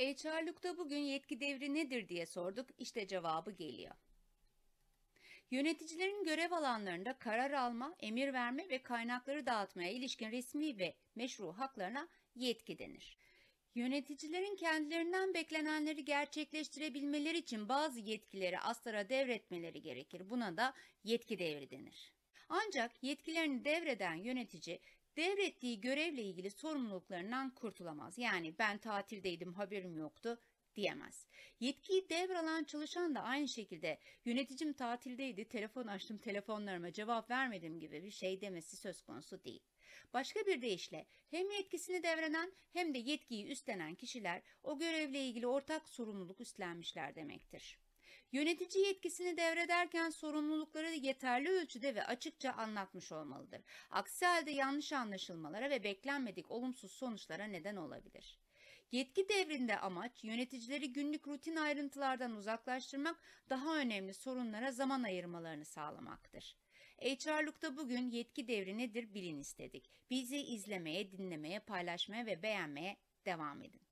HR'lukta bugün yetki devri nedir diye sorduk. İşte cevabı geliyor. Yöneticilerin görev alanlarında karar alma, emir verme ve kaynakları dağıtmaya ilişkin resmi ve meşru haklarına yetki denir. Yöneticilerin kendilerinden beklenenleri gerçekleştirebilmeleri için bazı yetkileri aslara devretmeleri gerekir. Buna da yetki devri denir. Ancak yetkilerini devreden yönetici devrettiği görevle ilgili sorumluluklarından kurtulamaz. Yani ben tatildeydim haberim yoktu diyemez. Yetkiyi devralan çalışan da aynı şekilde yöneticim tatildeydi, telefon açtım, telefonlarıma cevap vermedim gibi bir şey demesi söz konusu değil. Başka bir deyişle hem yetkisini devreden hem de yetkiyi üstlenen kişiler o görevle ilgili ortak sorumluluk üstlenmişler demektir. Yönetici yetkisini devrederken sorumlulukları yeterli ölçüde ve açıkça anlatmış olmalıdır. Aksi halde yanlış anlaşılmalara ve beklenmedik olumsuz sonuçlara neden olabilir. Yetki devrinde amaç yöneticileri günlük rutin ayrıntılardan uzaklaştırmak, daha önemli sorunlara zaman ayırmalarını sağlamaktır. HR'lukta bugün yetki devri nedir bilin istedik. Bizi izlemeye, dinlemeye, paylaşmaya ve beğenmeye devam edin.